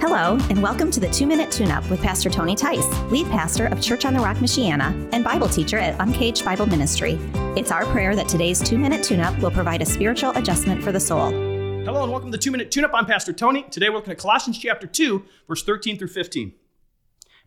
Hello, and welcome to the Two Minute Tune Up with Pastor Tony Tice, lead pastor of Church on the Rock, Michiana, and Bible teacher at Uncaged Bible Ministry. It's our prayer that today's Two Minute Tune Up will provide a spiritual adjustment for the soul. Hello, and welcome to the Two Minute Tune Up. I'm Pastor Tony. Today we're looking at Colossians chapter 2, verse 13 through 15.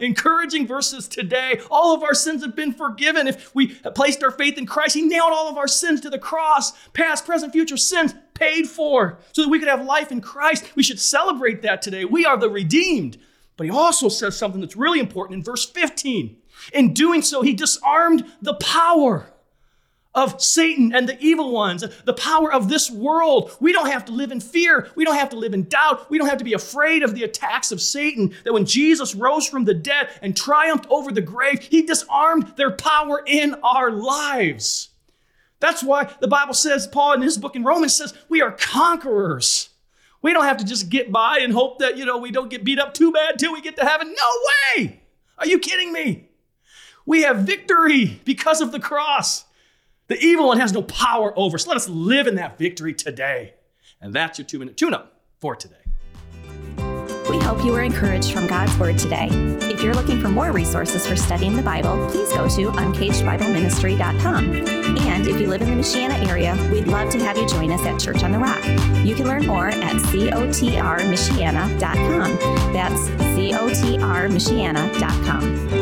encouraging verses today. All of our sins have been forgiven. If we placed our faith in Christ, he nailed all of our sins to the cross past, present, future sins paid for so that we could have life in Christ. We should celebrate that today. We are the redeemed. But he also says something that's really important in verse 15. In doing so, he disarmed the power of Satan and the evil ones, the power of this world. We don't have to live in fear. We don't have to live in doubt. We don't have to be afraid of the attacks of Satan. That when Jesus rose from the dead and triumphed over the grave, he disarmed their power in our lives. That's why the Bible says, Paul in his book in Romans says, we are conquerors. We don't have to just get by and hope that, you know, we don't get beat up too bad till we get to heaven. No way! Are you kidding me? We have victory because of the cross. The evil one has no power over us. Let us live in that victory today. And that's your two minute tune up for today. We hope you were encouraged from God's Word today. If you're looking for more resources for studying the Bible, please go to uncagedbibleministry.com. And if you live in the Michiana area, we'd love to have you join us at Church on the Rock. You can learn more at cotrmichiana.com. That's cotrmichiana.com.